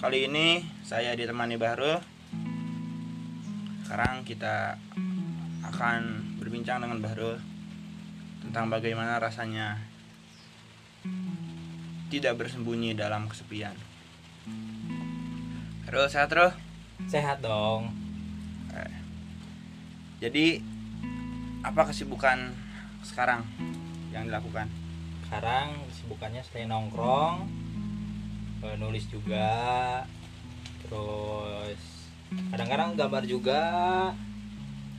kali ini saya ditemani Bahrul. Sekarang kita akan berbincang dengan Bahrul tentang bagaimana rasanya tidak bersembunyi dalam kesepian. Bahrul sehat bro? Sehat dong. Eh, Jadi apa kesibukan sekarang yang dilakukan? Sekarang kesibukannya selain nongkrong, eh, nulis juga, terus kadang-kadang gambar juga,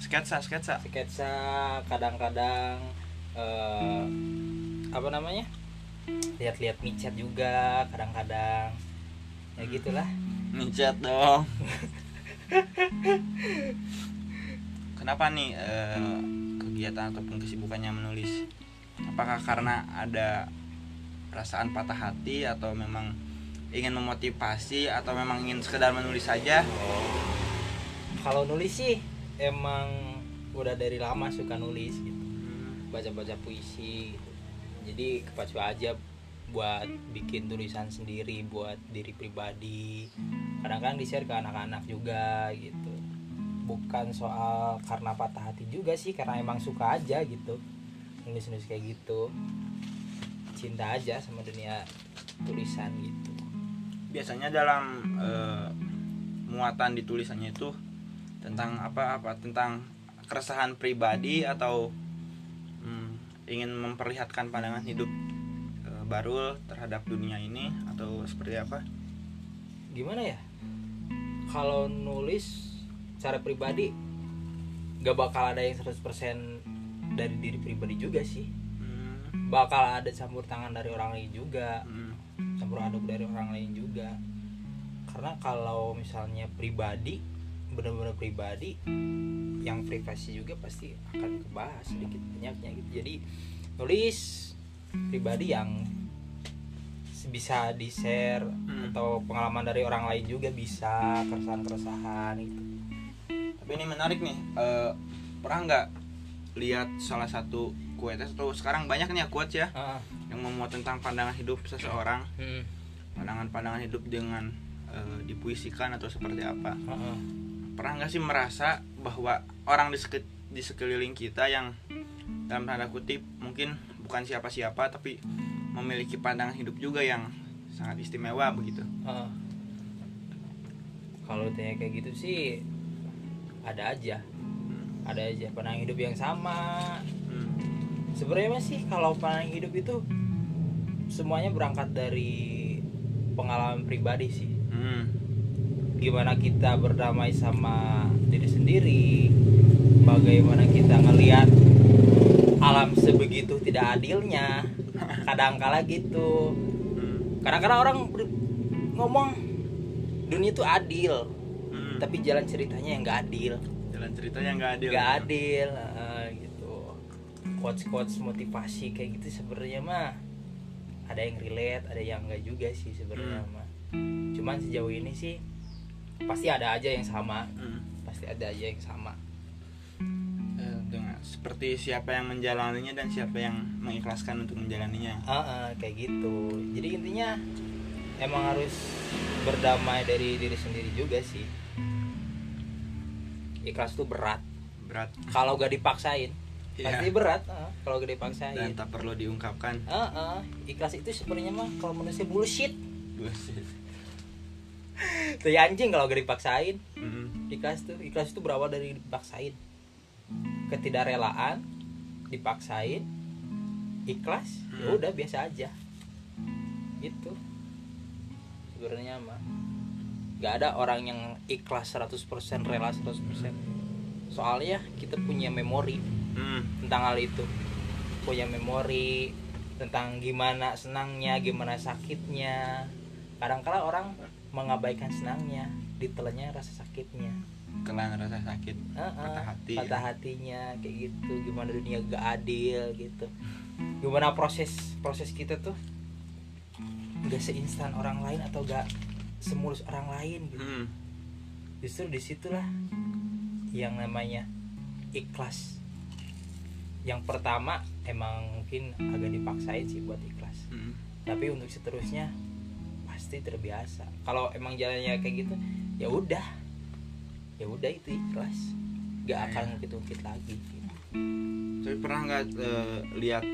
Sketsa, sketsa. sketsa, kadang-kadang eh, apa namanya? Lihat-lihat micet juga, kadang-kadang ya gitulah. Micet dong. Kenapa nih eh, kegiatan ataupun kesibukannya menulis? Apakah karena ada perasaan patah hati atau memang ingin memotivasi atau memang ingin sekedar menulis saja? Kalau nulis sih emang udah dari lama suka nulis gitu. baca-baca puisi gitu. jadi kepacu aja buat bikin tulisan sendiri buat diri pribadi kadang-kadang di share ke anak-anak juga gitu bukan soal karena patah hati juga sih karena emang suka aja gitu nulis-nulis kayak gitu cinta aja sama dunia tulisan gitu Biasanya dalam eh, muatan di tulisannya itu tentang apa apa tentang keresahan pribadi atau hmm, ingin memperlihatkan pandangan hidup eh, Barul terhadap dunia ini atau seperti apa? gimana ya kalau nulis secara pribadi gak bakal ada yang 100% dari diri pribadi juga sih bakal ada campur tangan dari orang lain juga hmm, campur aduk dari orang lain juga karena kalau misalnya pribadi benar-benar pribadi yang privasi juga pasti akan kebahas sedikit banyaknya gitu jadi nulis pribadi yang bisa di share Hmm. atau pengalaman dari orang lain juga bisa keresahan-keresahan gitu Tapi ini menarik nih. eh, pernah nggak lihat salah satu quotes atau sekarang banyak nih ya quotes ya Ah, yang memuat tentang pandangan hidup seseorang, hmm, pandangan-pandangan hidup dengan eh, dipuisikan atau seperti apa. ah. Pernah nggak sih merasa bahwa orang di, seke- di sekeliling kita yang dalam tanda kutip mungkin bukan siapa-siapa tapi memiliki pandangan hidup juga yang sangat istimewa begitu. Ah. kalau tanya kayak gitu sih ada aja ada aja pandangan hidup yang sama Hmm. Sebenarnya sih kalau pandangan hidup itu semuanya berangkat dari pengalaman pribadi sih Hmm. gimana kita berdamai sama diri sendiri bagaimana kita ngelihat alam sebegitu tidak adilnya kadang-kala gitu Hmm. kadang-kadang orang ngomong dunia itu adil Hmm. tapi jalan ceritanya yang nggak adil jalan ceritanya nggak adil. nggak adil quotes quotes motivasi kayak gitu sebenarnya mah ada yang relate ada yang enggak juga sih sebenarnya Hmm. mah. Cuman sejauh ini sih pasti ada aja yang sama. Hmm. pasti ada aja yang sama. Eh, dengan seperti siapa yang menjalaninya dan siapa yang mengikhlaskan untuk menjalaninya. Ah, ah, kayak gitu. Jadi intinya emang harus berdamai dari diri sendiri juga sih. Ikhlas tuh berat. Berat. Kalau gak dipaksain Iya. pasti berat ah, kalau gak dipaksain dan tak perlu diungkapkan. Ah, ah. ikhlas itu sebenarnya mah kalau manusia bullshit Bullshit. tuh ya anjing kalau gak dipaksain Hmm. ikhlas tuh ikhlas itu berawal dari dipaksain ketidakrelaan dipaksain ikhlas ya Hmm. udah biasa aja gitu sebenarnya mah nggak ada orang yang ikhlas 100% rela 100% soalnya kita punya memori Hmm. tentang hal itu punya memori tentang gimana senangnya gimana sakitnya kadang-kala orang mengabaikan senangnya ditelannya rasa sakitnya Kelan rasa sakit, Heeh, patah hati. patah ya. hatinya kayak gitu gimana dunia gak adil gitu gimana proses proses kita tuh gak seinstan orang lain atau gak semulus orang lain gitu Hmm. justru di situlah yang namanya ikhlas yang pertama emang mungkin agak dipaksain sih buat ikhlas. Hmm. tapi untuk seterusnya pasti terbiasa. Kalau emang jalannya kayak gitu ya udah. Ya udah itu ikhlas. Gak Iya. akan ngungkit-ngungkit lagi. Tapi pernah nggak eh, lihat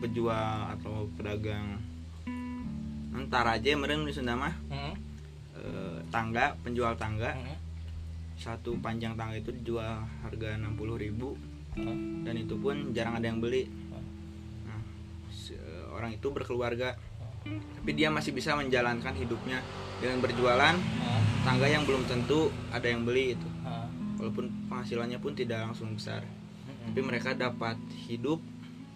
pejual atau pedagang entar aja meren di Sunda mah? Hmm, eh, tangga penjual tangga. Hmm, satu panjang tangga itu dijual harga 60.000 ribu dan itu pun jarang ada yang beli. Nah, se- orang itu berkeluarga. Tapi dia masih bisa menjalankan hidupnya dengan berjualan tangga yang belum tentu ada yang beli itu. Walaupun penghasilannya pun tidak langsung besar. Tapi mereka dapat hidup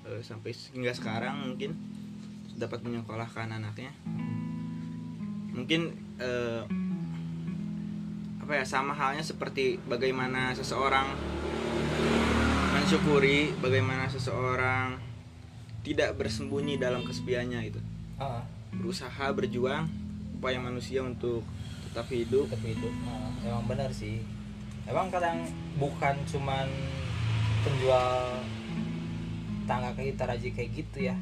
eh, sampai hingga sekarang mungkin dapat menyekolahkan anaknya. Mungkin eh, apa ya sama halnya seperti bagaimana seseorang mensyukuri bagaimana seseorang tidak bersembunyi dalam kesepiannya itu Ah, berusaha berjuang upaya manusia untuk tetap hidup. Tetap hidup. Ah, emang benar sih. Emang kadang bukan cuman penjual tangga kayak taraji kayak gitu ya.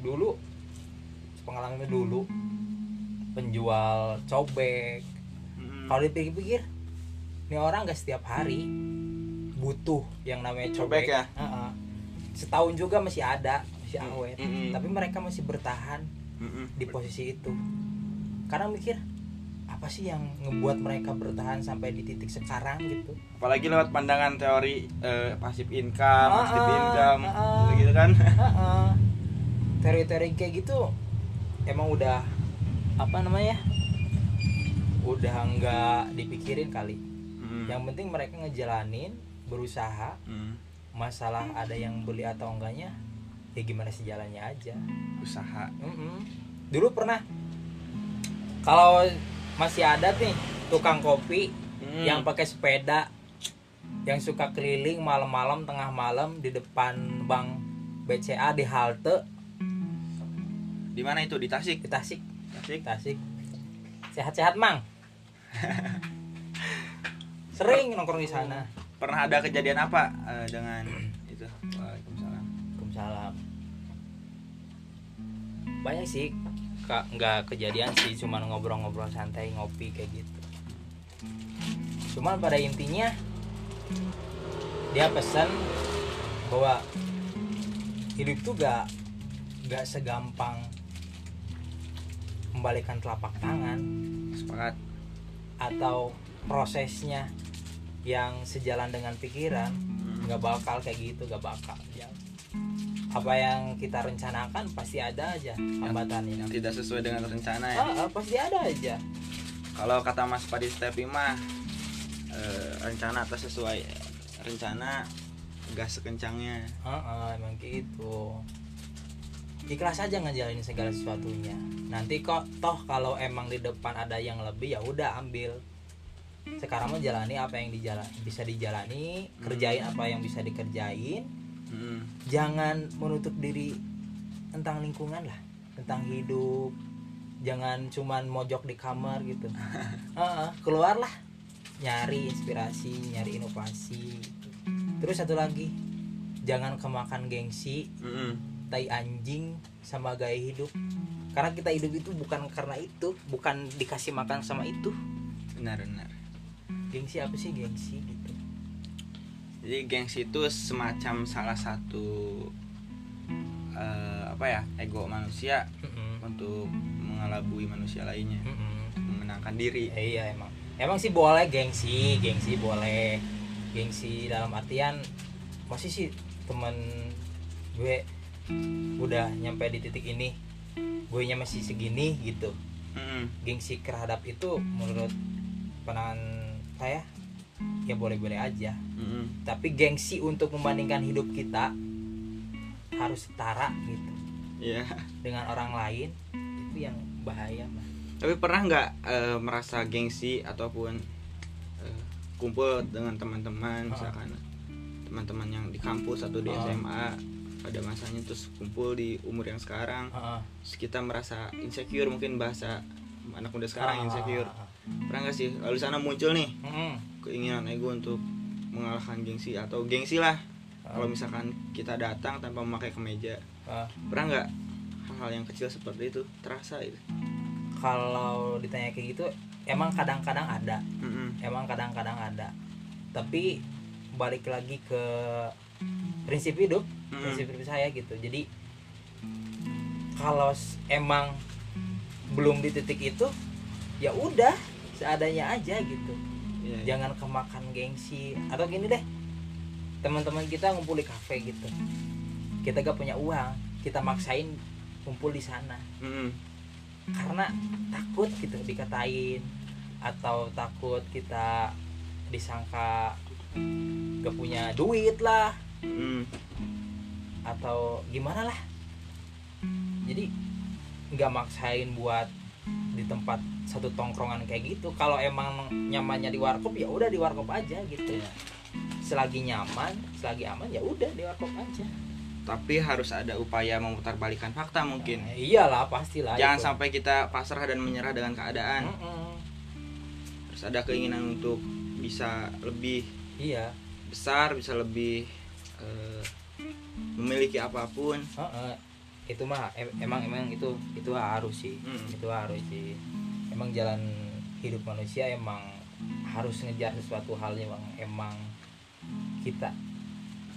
Dulu pengalamannya dulu penjual cobek. Mm, kalau dipikir-pikir ini orang gak setiap hari butuh yang namanya Cobek cobek, ya? Heeh. setahun juga masih ada masih Mm, awet mm, mm. tapi mereka masih bertahan mm-mm. di posisi itu karena mikir apa sih yang ngebuat mereka bertahan sampai di titik sekarang gitu apalagi lewat pandangan teori eh, passive income, active ah, income, ah. gitu kan? Teori-teori kayak gitu emang udah apa namanya udah nggak dipikirin kali Mm. yang penting mereka ngejalanin berusaha Mm. masalah ada yang beli atau enggaknya ya gimana sih jalannya aja. Usaha. Mm-mm. dulu pernah kalau masih ada nih tukang kopi Mm. yang pakai sepeda yang suka keliling malam-malam tengah malam di depan bank BCA di halte. Di mana itu? Di Tasik? Di Tasik. Tasik? Tasik. Sehat-sehat mang. Sering nongkrong di sana pernah ada kejadian apa eh, dengan itu? Waalaikumsalam. Waalaikumsalam. Banyak sih kak nggak kejadian sih cuman ngobrol-ngobrol santai ngopi kayak gitu. Cuman pada intinya dia pesan bahwa hidup tuh gak gak segampang membalikan telapak tangan. Sepakat. Atau prosesnya yang sejalan dengan pikiran Mm. nggak bakal kayak gitu nggak bakal ya. Apa yang kita rencanakan pasti ada aja hambatannya. tidak sesuai dengan rencana ya. Ah, ah, pasti ada aja. Kalau kata Mas Padi Stepi mah eh, rencana atas sesuai rencana gas sekencangnya. Ah, ah, emang gitu. Ikhlas aja ngejalanin segala sesuatunya. Nanti kok toh kalau emang di depan ada yang lebih ya udah ambil sekarang mah jalani apa yang dijalan bisa dijalani kerjain apa yang bisa dikerjain. Mm. jangan menutup diri tentang lingkungan lah tentang hidup. Jangan cuman mojok di kamar gitu. Heeh, keluarlah nyari inspirasi nyari inovasi. Terus satu lagi jangan kemakan gengsi Mm-mm. tai anjing sama gaya hidup. Karena kita hidup itu bukan karena itu bukan dikasih makan sama itu. Benar benar gengsi apa sih gengsi gitu jadi gengsi itu semacam salah satu eh, apa ya ego manusia Mm-mm. untuk mengelabui manusia lainnya Mm-mm. memenangkan diri Eh, iya emang emang sih boleh gengsi gengsi boleh gengsi dalam artian masih sih temen gue udah nyampe di titik ini gue nya masih segini gitu Mm-mm. gengsi terhadap itu menurut pandangan saya ya boleh-boleh aja Mm-mm. tapi gengsi untuk membandingkan hidup kita harus setara gitu Iya. dengan orang lain itu yang bahaya Mas. Tapi pernah nggak eh, merasa gengsi ataupun eh, kumpul dengan teman-teman misalkan teman-teman yang di kampus atau di Ah. SMA pada masanya terus kumpul di umur yang sekarang Heeh. terus kita merasa insecure mungkin bahasa anak muda sekarang Ah. insecure pernah nggak sih lalu sana muncul nih Mm-mm. keinginan ego untuk mengalahkan gengsi atau gengsi lah Ah. kalau misalkan kita datang tanpa memakai kemeja Ah. pernah nggak hal-hal yang kecil seperti itu terasa itu kalau ditanya kayak gitu emang kadang-kadang ada Mm-mm. emang kadang-kadang ada tapi balik lagi ke prinsip hidup Mm-mm. prinsip hidup saya gitu jadi kalau emang belum di titik itu ya udah seadanya aja gitu Iya, iya. jangan kemakan gengsi atau gini deh teman-teman kita ngumpul di kafe gitu kita gak punya uang kita maksain kumpul di sana Mm-mm. karena takut gitu dikatain atau takut kita disangka gak punya duit lah Mm. atau gimana lah jadi nggak maksain buat di tempat satu tongkrongan kayak gitu kalau emang nyamannya di warkop ya udah di warkop aja gitu Iya. selagi nyaman selagi aman ya udah di warkop aja tapi harus ada upaya memutarbalikkan fakta mungkin Nah, iyalah pastilah jangan itu. sampai kita pasrah dan menyerah dengan keadaan Mm-mm. harus ada keinginan untuk bisa lebih iya besar bisa lebih eh, memiliki apa pun Heeh. Itu mah em- emang emang itu itu harus sih. Hmm. itu harus sih. Emang jalan hidup manusia emang harus ngejar sesuatu hal yang emang kita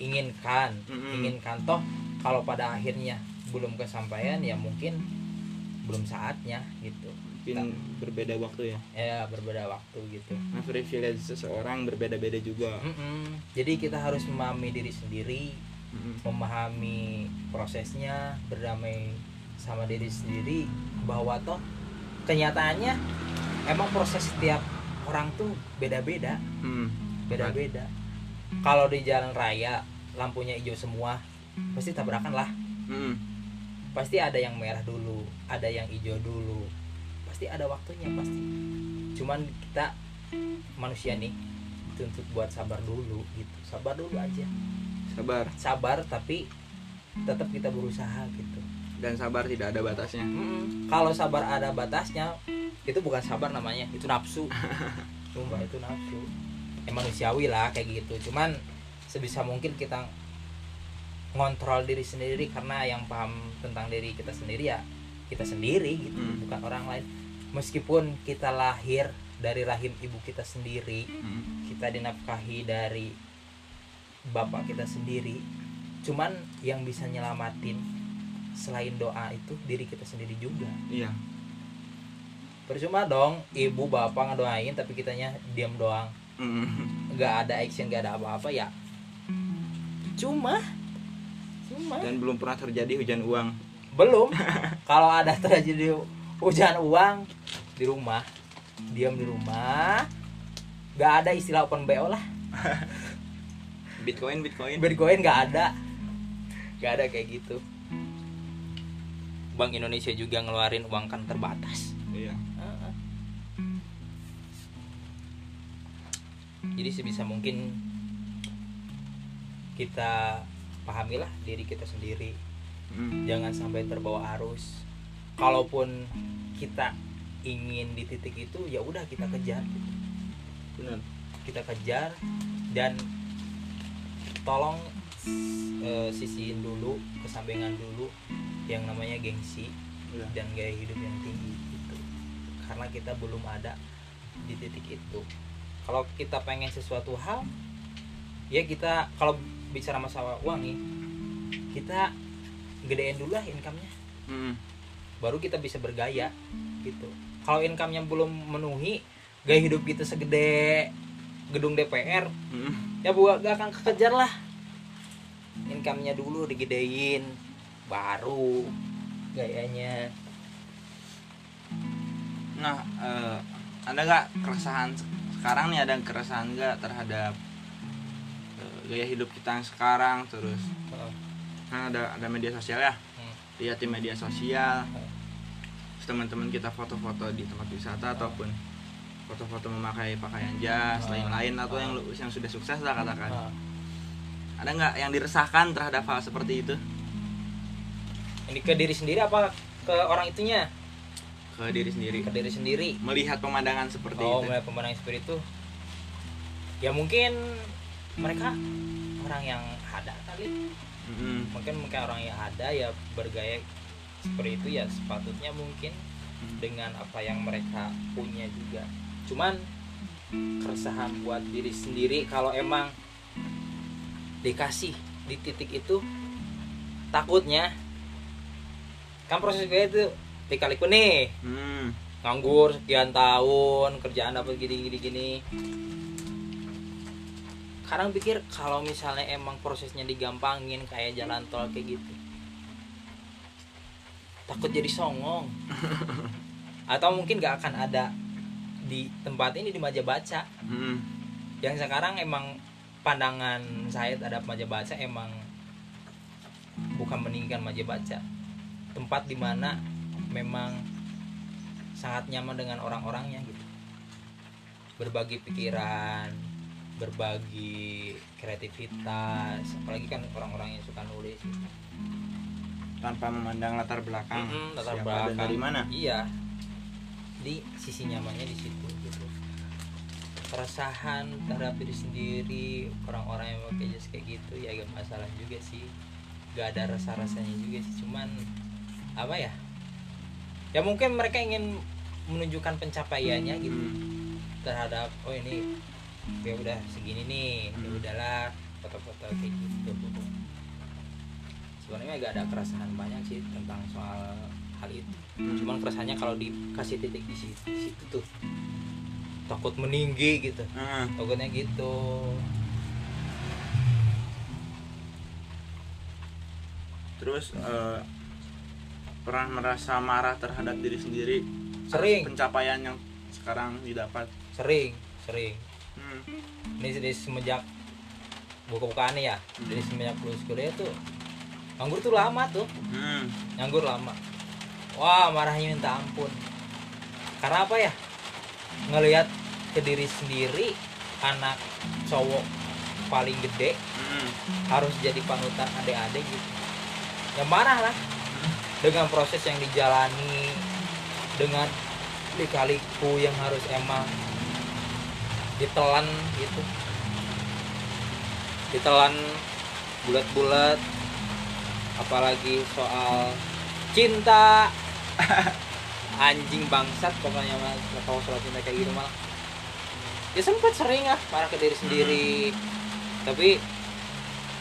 inginkan. Mm-mm. inginkan. Toh kalau pada akhirnya belum kesampaian ya mungkin belum saatnya gitu. Mungkin berbeda waktu ya. Ya berbeda waktu gitu. Nah privilege seseorang berbeda-beda juga. Mm-mm. jadi kita harus memahami diri sendiri Mm-mm. memahami prosesnya berdamai sama diri sendiri bahwa toh kenyataannya emang proses setiap orang tuh beda-beda. Hmm. beda-beda. Kalau di jalan raya lampunya hijau semua pasti tabrakan lah. Mm-mm. pasti ada yang merah dulu ada yang hijau dulu. Pasti ada waktunya pasti. Cuman kita manusia nih dituntut buat sabar dulu gitu. Sabar dulu aja sabar. Sabar tapi tetap kita berusaha gitu. Dan sabar tidak ada batasnya. Mm-mm. kalau sabar ada batasnya itu bukan sabar namanya itu nafsu. Sumpah itu nafsu. Ya manusiawi lah kayak gitu. Cuman sebisa mungkin kita ngontrol diri sendiri karena yang paham tentang diri kita sendiri ya kita sendiri gitu Hmm. bukan orang lain. Meskipun kita lahir dari rahim ibu kita sendiri Mm. kita dinafkahi dari bapak kita sendiri. Cuman yang bisa nyelamatin selain doa itu diri kita sendiri juga. Iya. Percuma dong ibu bapak ngedoain tapi kitanya diam doang. Mm. nggak ada action nggak ada apa-apa ya. Cuma cuma. Dan belum pernah terjadi hujan uang. Belum. Kalau ada terjadi hujan uang di rumah. Diam di rumah. Nggak ada istilah open bo lah bitcoin bitcoin. Bitcoin nggak ada. Nggak ada kayak gitu. Bank Indonesia juga ngeluarin uang kan terbatas. Iya. Heeh. jadi sebisa mungkin kita pahamilah diri kita sendiri. Mm. jangan sampai terbawa arus. Kalaupun kita ingin di titik itu ya udah kita kejar. Gitu. benar. Kita kejar dan tolong eh, sisihin dulu kesampingan dulu yang namanya gengsi Iya. dan gaya hidup yang tinggi gitu karena kita belum ada di titik itu kalau kita pengen sesuatu hal ya kita kalau bicara masalah uang nih kita gedein dulu lah income-nya Mm. baru kita bisa bergaya gitu kalau income-nya belum memenuhi gaya hidup kita segede gedung DPR Mm. ya buat gak akan kekejar lah. Income-nya dulu digedein baru gayanya. Nah eh, ada nggak keresahan sekarang nih ada keresahan nggak terhadap eh, gaya hidup kita yang sekarang terus? Kan ada ada media sosial ya? Hmm. lihat di media sosial. Hmm. teman-teman kita foto-foto di tempat wisata ataupun foto-foto memakai pakaian jas Hmm. lain-lain atau yang lu- yang sudah sukses lah katakan. Nah, ada nggak yang diresahkan terhadap hal seperti itu? Ini ke diri sendiri apa ke orang itunya? Ke diri sendiri. Ke diri sendiri. Melihat pemandangan seperti oh itu. melihat pemandangan seperti itu. Ya mungkin mereka orang yang ada kali. Mm-mm. mungkin mungkin orang yang ada ya bergaya seperti itu ya sepatutnya mungkin dengan apa yang mereka punya juga cuman keresahan buat diri sendiri kalau emang dikasih di titik itu takutnya kan proses gue itu dikaliku nih. Hmm. nganggur sekian tahun kerjaan dapat gini gini gini. Kadang pikir kalau misalnya emang prosesnya digampangin kayak jalan tol kayak gitu takut jadi songong. Atau mungkin gak akan ada di tempat ini di meja baca. Hmm. yang sekarang emang pandangan saya terhadap meja baca emang bukan meninggikan meja baca. Tempat di mana memang sangat nyaman dengan orang-orangnya gitu. Berbagi pikiran berbagi kreativitas apalagi kan orang-orang yang suka nulis. Gitu. tanpa memandang latar belakang. Mm-mm, latar siapa belakang. dan dari mana? Iya di sisi nyamannya di situ gitu. Keresahan terhadap diri sendiri orang-orang yang pakai jas kayak gitu ya gak masalah juga sih. Gak ada rasa rasanya juga sih cuman apa ya? Ya mungkin mereka ingin menunjukkan pencapaiannya gitu terhadap oh ini ya udah segini nih ya udahlah foto-foto kayak gitu. Sebenarnya gak ada keresahan banyak sih tentang soal hal itu cuman keresahannya kalau dikasih titik di situ, di situ tuh takut meninggi gitu Hmm. takutnya gitu terus eh, pernah merasa marah terhadap diri sendiri Sering. pencapaian yang sekarang didapat sering sering Hmm. ini dari semenjak buka-bukaan ya Hmm. dari semenjak lulus kuliah tuh nganggur tuh lama tuh Hmm. nganggur lama wah marahnya minta ampun. Karena apa ya? Ngelihat ke diri sendiri anak cowok paling gede Hmm. harus jadi panutan adik-adik gitu. Ya marah lah. Dengan proses yang dijalani dengan likaliku yang harus emang ditelan gitu. Ditelan bulat-bulat. Apalagi soal cinta anjing bangsat pokoknya mah kalau soal cinta kayak gitu malah ya sempat sering lah marah ke diri sendiri. Tapi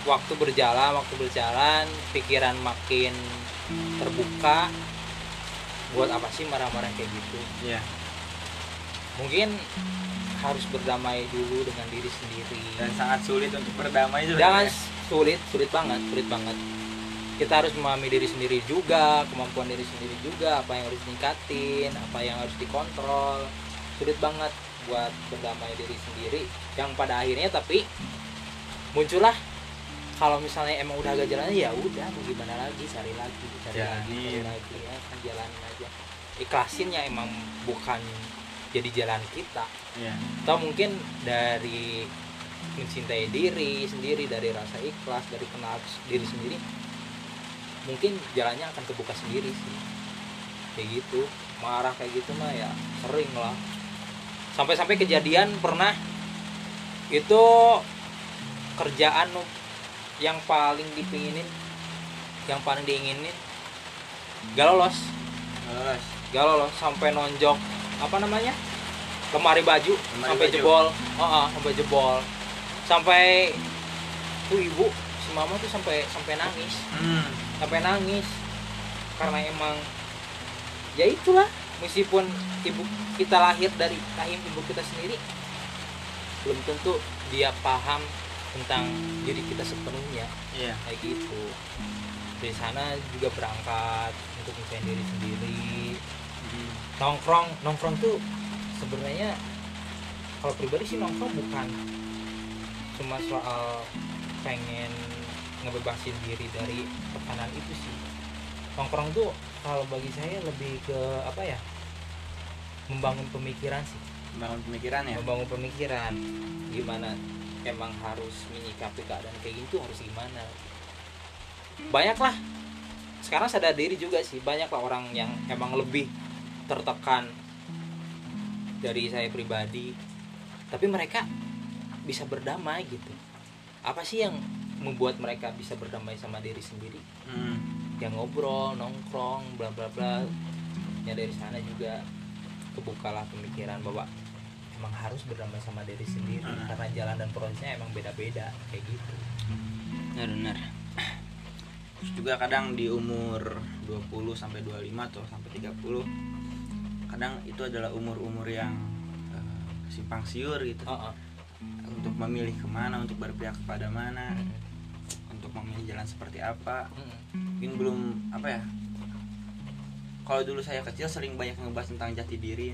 waktu berjalan waktu berjalan pikiran makin terbuka buat apa sih marah-marah kayak gitu? Iya. mungkin harus berdamai dulu dengan diri sendiri. Dan sangat sulit untuk berdamai jangan ya. sulit sulit banget sulit banget kita harus memahami diri sendiri juga kemampuan diri sendiri juga apa yang harus ditingkatin apa yang harus dikontrol. Sulit banget buat berdamai diri sendiri. Yang pada akhirnya tapi muncullah. Kalau misalnya emang udah agak jalan ya udah mau gimana lagi? Cari lagi cari Jalanin. lagi cari lagi ya kan jalanin aja. Ikhlasin ya emang bukan jadi jalan kita. Iya. atau mungkin dari mencintai diri sendiri dari rasa ikhlas dari kenal diri sendiri mungkin jalannya akan kebuka sendiri sih kayak gitu marah kayak gitu mah ya sering lah sampai-sampai kejadian pernah itu kerjaan yang paling dipinginin yang paling diinginin gak lolos Lolos. gak lolos sampai nonjok apa namanya lemari baju Lemari sampai baju. jebol oh, oh, sampai jebol sampai tuh ibu si mama tuh sampai sampai nangis Hmm. Sampai nangis. Karena emang ya itulah. Meskipun ibu kita lahir dari rahim ibu kita sendiri belum tentu dia paham tentang diri kita sepenuhnya. Iya. kayak gitu. Dari sana juga berangkat untuk mencari diri sendiri. Hmm. nongkrong nongkrong tuh sebenarnya kalau pribadi sih nongkrong bukan cuma soal pengen ngebebasin diri dari tekanan itu sih. Nongkrong tuh kalau bagi saya lebih ke apa ya membangun pemikiran sih. Bangun pemikiran ya. membangun pemikiran. Gimana emang harus menyikapi keadaan kayak gitu harus gimana? Banyak lah sekarang sadar diri juga sih banyak lah orang yang emang lebih tertekan dari saya pribadi. Tapi mereka bisa berdamai gitu. Apa sih yang membuat mereka bisa berdamai sama diri sendiri. Hmm. yang ngobrol nongkrong bla bla bla. Ya dari sana juga kebukalah pemikiran bahwa emang harus berdamai sama diri sendiri Hmm. karena jalan dan prosesnya emang beda-beda kayak gitu. Benar-benar. Terus juga kadang di umur 20 sampai 25 atau sampai 30 kadang itu adalah umur-umur yang eh, simpang siur gitu. Oh, oh. untuk memilih ke mana untuk berpihak kepada mana. Untuk memilih jalan seperti apa. Mm-mm. mungkin belum apa ya kalau dulu saya kecil sering banyak ngebahas tentang jati diri.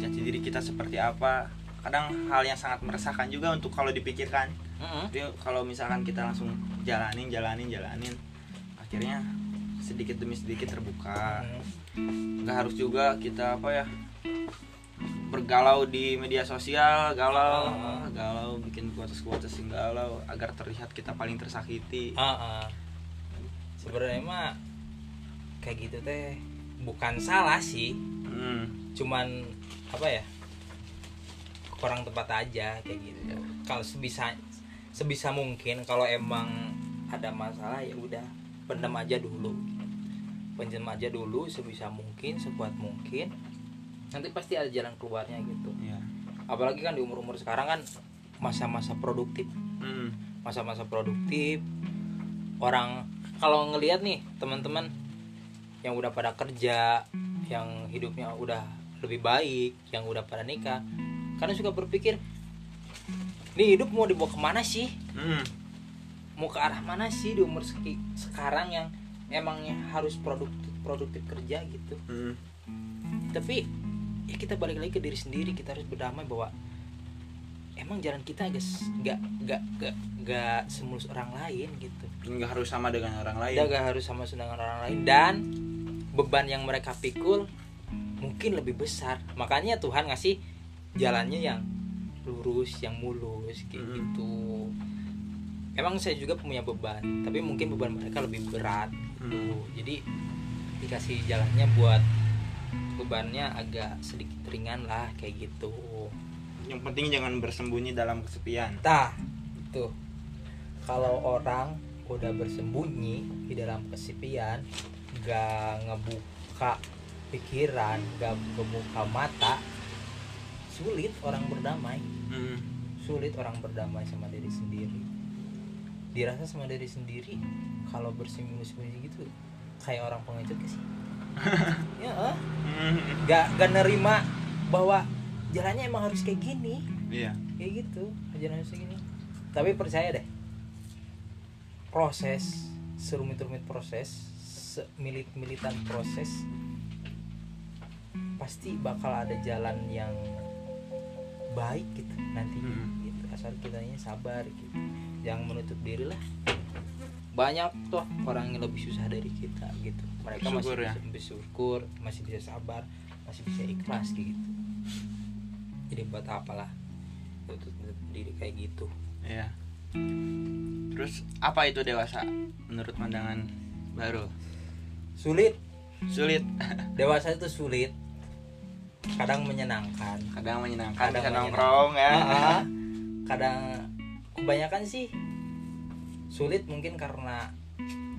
Jati diri kita seperti apa. Kadang hal yang sangat meresahkan juga untuk kalau dipikirkan. Tapi kalau misalkan kita langsung jalanin jalanin jalanin akhirnya sedikit demi sedikit terbuka. Mm. nggak harus juga kita apa ya bergalau di media sosial galau Ah. galau bikin kuotas kuotas yang galau agar terlihat kita paling tersakiti Ah, ah. sebenarnya mah kayak gitu teh bukan salah sih Hmm, cuman apa ya kurang tepat aja kayak gitu Iya. kalau sebisa sebisa mungkin kalau emang ada masalah ya udah pendam aja dulu pendam aja dulu sebisa mungkin sekuat mungkin nanti pasti ada jalan keluarnya gitu. Iya. apalagi kan di umur umur sekarang kan masa-masa produktif. Hmm, masa-masa produktif orang kalau ngelihat nih teman-teman yang udah pada kerja yang hidupnya udah lebih baik yang udah pada nikah karena suka berpikir nih hidup mau dibawa ke mana sih? Hmm, mau ke arah mana sih di umur seki- sekarang yang emangnya harus produktif produktif kerja gitu? Hmm. tapi ya kita balik lagi ke diri sendiri kita harus berdamai bahwa emang jalan kita agak s- nggak nggak nggak nggak semulus orang lain gitu. Nggak harus sama dengan orang lain. Nggak harus sama dengan orang lain. Dan beban yang mereka pikul mungkin lebih besar. Makanya Tuhan ngasih jalannya yang lurus yang mulus kayak Mhm. gitu. Emang saya juga punya beban tapi mungkin beban mereka lebih berat Hmm. gitu jadi dikasih jalannya buat bebannya agak sedikit ringan lah kayak gitu. Yang penting jangan bersembunyi dalam kesepian. Tah, itu. Kalau orang udah bersembunyi di dalam kesepian, gak ngebuka pikiran, gak ngebuka mata, sulit orang berdamai, Hmm, sulit orang berdamai sama diri sendiri. Dirasa sama diri sendiri, kalau bersembunyi-sembunyi gitu, kayak orang pengecut sih? Ya, eh? gak gak nerima bahwa jalannya emang harus kayak gini. Iya. Kayak gitu jalan segini tapi percaya deh. Proses serumit-rumit proses semilit-militan proses pasti bakal ada jalan yang baik gitu nantinya Hmm. gitu asal kitanya sabar gitu. Jangan menutup diri lah banyak tuh orang yang lebih susah dari kita gitu. Mereka Bersyukur masih ya. bisa bersyukur masih bisa sabar masih bisa ikhlas gitu. Jadi buat apalah tutup diri kayak gitu. Iya. Terus apa itu dewasa menurut pandangan baru? Sulit. Sulit. Dewasa itu sulit. Kadang menyenangkan. Kadang menyenangkan Kadang bisa nongkrong ya. Kadang kebanyakan sih sulit mungkin karena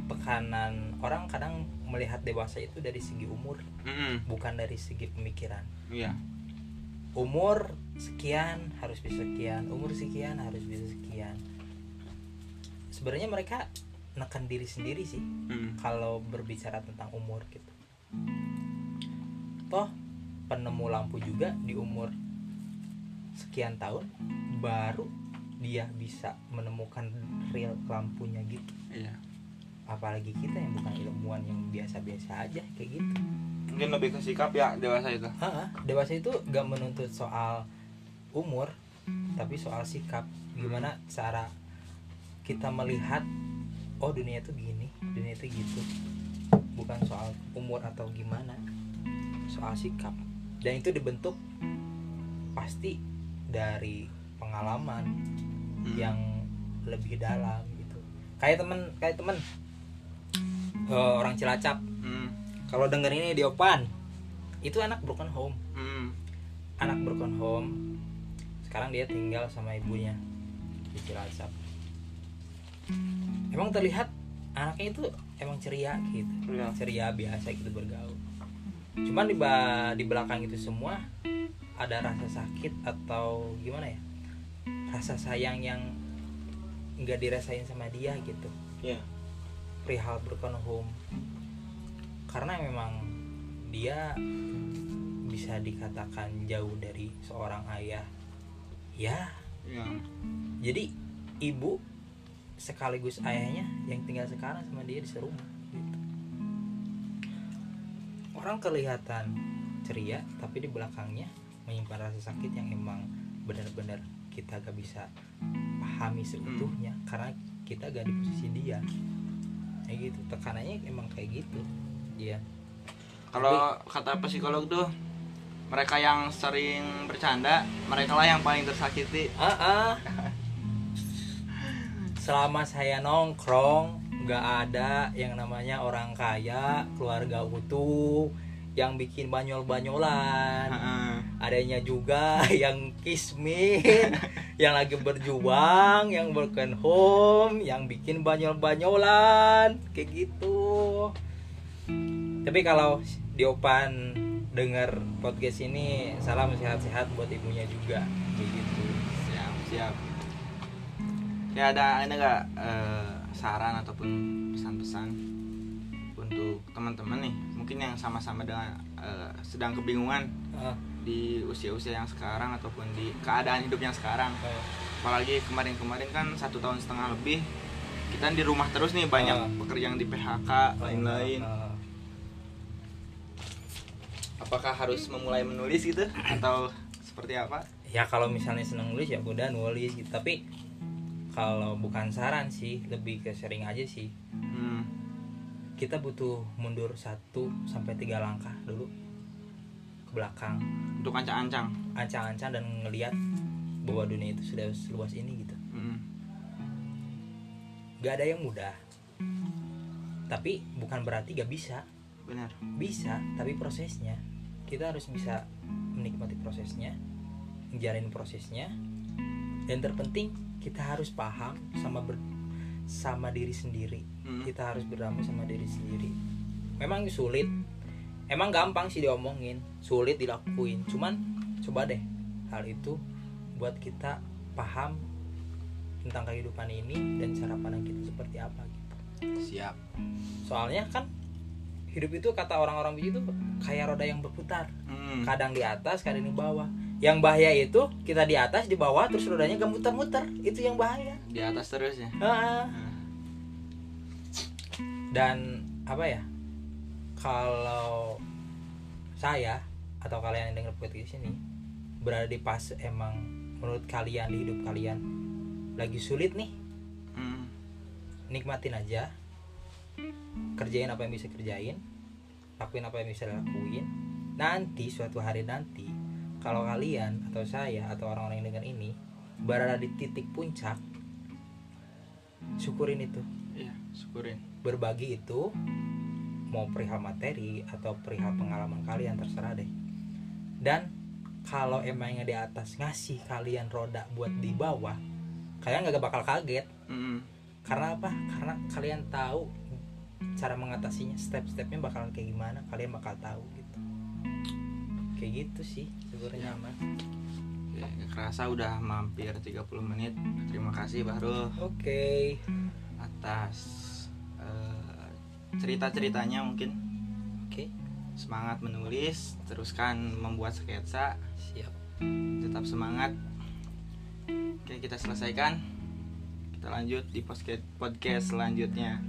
tekanan orang kadang melihat dewasa itu dari segi umur Mm-mm, bukan dari segi pemikiran. Iya. Umur sekian harus bisa sekian umur sekian harus bisa sekian. Sebenarnya mereka nekan diri sendiri sih Mm, kalau berbicara tentang umur gitu. Toh penemu lampu juga di umur sekian tahun baru dia bisa menemukan real lampunya gitu. Iya. Apalagi kita yang bukan ilmuwan yang biasa-biasa aja kayak gitu. Mungkin lebih ke sikap ya dewasa itu. Ah, dewasa itu gak menuntut soal umur tapi soal sikap. Gimana cara kita melihat oh dunia itu gini dunia itu gitu. Bukan soal umur atau gimana soal sikap. Dan itu dibentuk pasti dari pengalaman Hmm. yang lebih dalam gitu. Kayak temen kayak temen. Eh, orang cilacap. Mm, kalau denger ini di Opan itu anak broken home. Mm, anak broken home. Sekarang dia tinggal sama ibunya di Cilacap. Emang terlihat anaknya itu emang ceria gitu. Iya. ceria biasa gitu bergaul. Cuman di ba- di belakang itu semua ada rasa sakit atau gimana ya rasa sayang yang nggak dirasain sama dia gitu Iya. perihal broken home karena memang dia bisa dikatakan jauh dari seorang ayah ya Iya. jadi ibu sekaligus ayahnya yang tinggal sekarang sama dia di serumah gitu. orang kelihatan ceria tapi di belakangnya menyimpan rasa sakit yang emang benar-benar kita gak bisa pahami seutuhnya karena kita gak di posisi dia kayak gitu tekanannya emang kayak gitu iya Kalau kata psikolog tuh mereka yang sering bercanda, mereka lah yang paling tersakiti. ah ah. selama saya nongkrong nggak ada yang namanya orang kaya keluarga utuh yang bikin banyol-banyolan. Heeh. adanya juga yang kismin yang lagi berjuang yang broken home yang bikin banyol-banyolan. Kayak gitu. Tapi kalau Diopan denger podcast ini salam sehat-sehat buat ibunya juga. Kayak gitu. Siap, siap. Ya ada ada nggak eh, saran ataupun pesan-pesan untuk teman-teman nih, mungkin yang sama-sama dengan eh, sedang kebingungan Ah, di usia-usia yang sekarang ataupun di keadaan hidup yang sekarang. ah. Apalagi kemarin-kemarin kan satu tahun setengah lebih kita di rumah terus nih banyak Ah. pekerja yang di PHK lain-lain. Ah, Apakah harus memulai menulis gitu atau seperti apa? ya kalau misalnya seneng nulis ya udah nulis gitu tapi kalau bukan saran sih lebih ke sering aja sih Hmm, kita butuh mundur satu sampai tiga langkah dulu ke belakang. Untuk ancang-ancang. ancang-ancang dan ngelihat bahwa dunia itu sudah seluas ini gitu. Hmm, gak ada yang mudah. Tapi bukan berarti gak bisa. Benar. bisa tapi prosesnya. Kita harus bisa menikmati prosesnya menjalani prosesnya. Dan terpenting kita harus paham sama ber, sama diri sendiri. Hmm. kita harus berdamai sama diri sendiri. Memang sulit. Emang gampang sih diomongin. Sulit dilakuin. Cuman coba deh hal itu buat kita paham tentang kehidupan ini dan cara pandang kita seperti apa gitu. Siap. soalnya kan hidup itu kata orang-orang begitu kayak roda yang berputar. Hmm. kadang di atas kadang di bawah yang bahaya itu kita di atas di bawah terus rodanya gak muter-muter. Itu yang bahaya. Di atas terus ya. Dan apa ya? Kalau saya atau kalian yang dengar podcast ini berada di pas emang menurut kalian di hidup kalian lagi sulit nih. Hmm. nikmatin aja. Kerjain apa yang bisa kerjain. Lakuin apa yang bisa lakuin. Nanti suatu hari nanti kalau kalian atau saya atau orang-orang yang dengar ini berada di titik puncak syukurin itu. Iya, syukurin. berbagi itu mau perihal materi atau perihal pengalaman kalian terserah deh. Dan kalau emangnya di atas ngasih kalian roda buat di bawah kalian gak bakal kaget. Hmm. karena apa? Karena kalian tahu cara mengatasinya step-stepnya bakalan kayak gimana kalian bakal tahu gitu kayak gitu sih sebenarnya Ya. mas Ya, kerasa udah mampir 30 menit. Terima kasih Bahrul oke atas eh, cerita-ceritanya mungkin. oke Semangat menulis, teruskan membuat sketsa, siap tetap semangat. Oke, kita selesaikan. Kita lanjut di podcast podcast selanjutnya.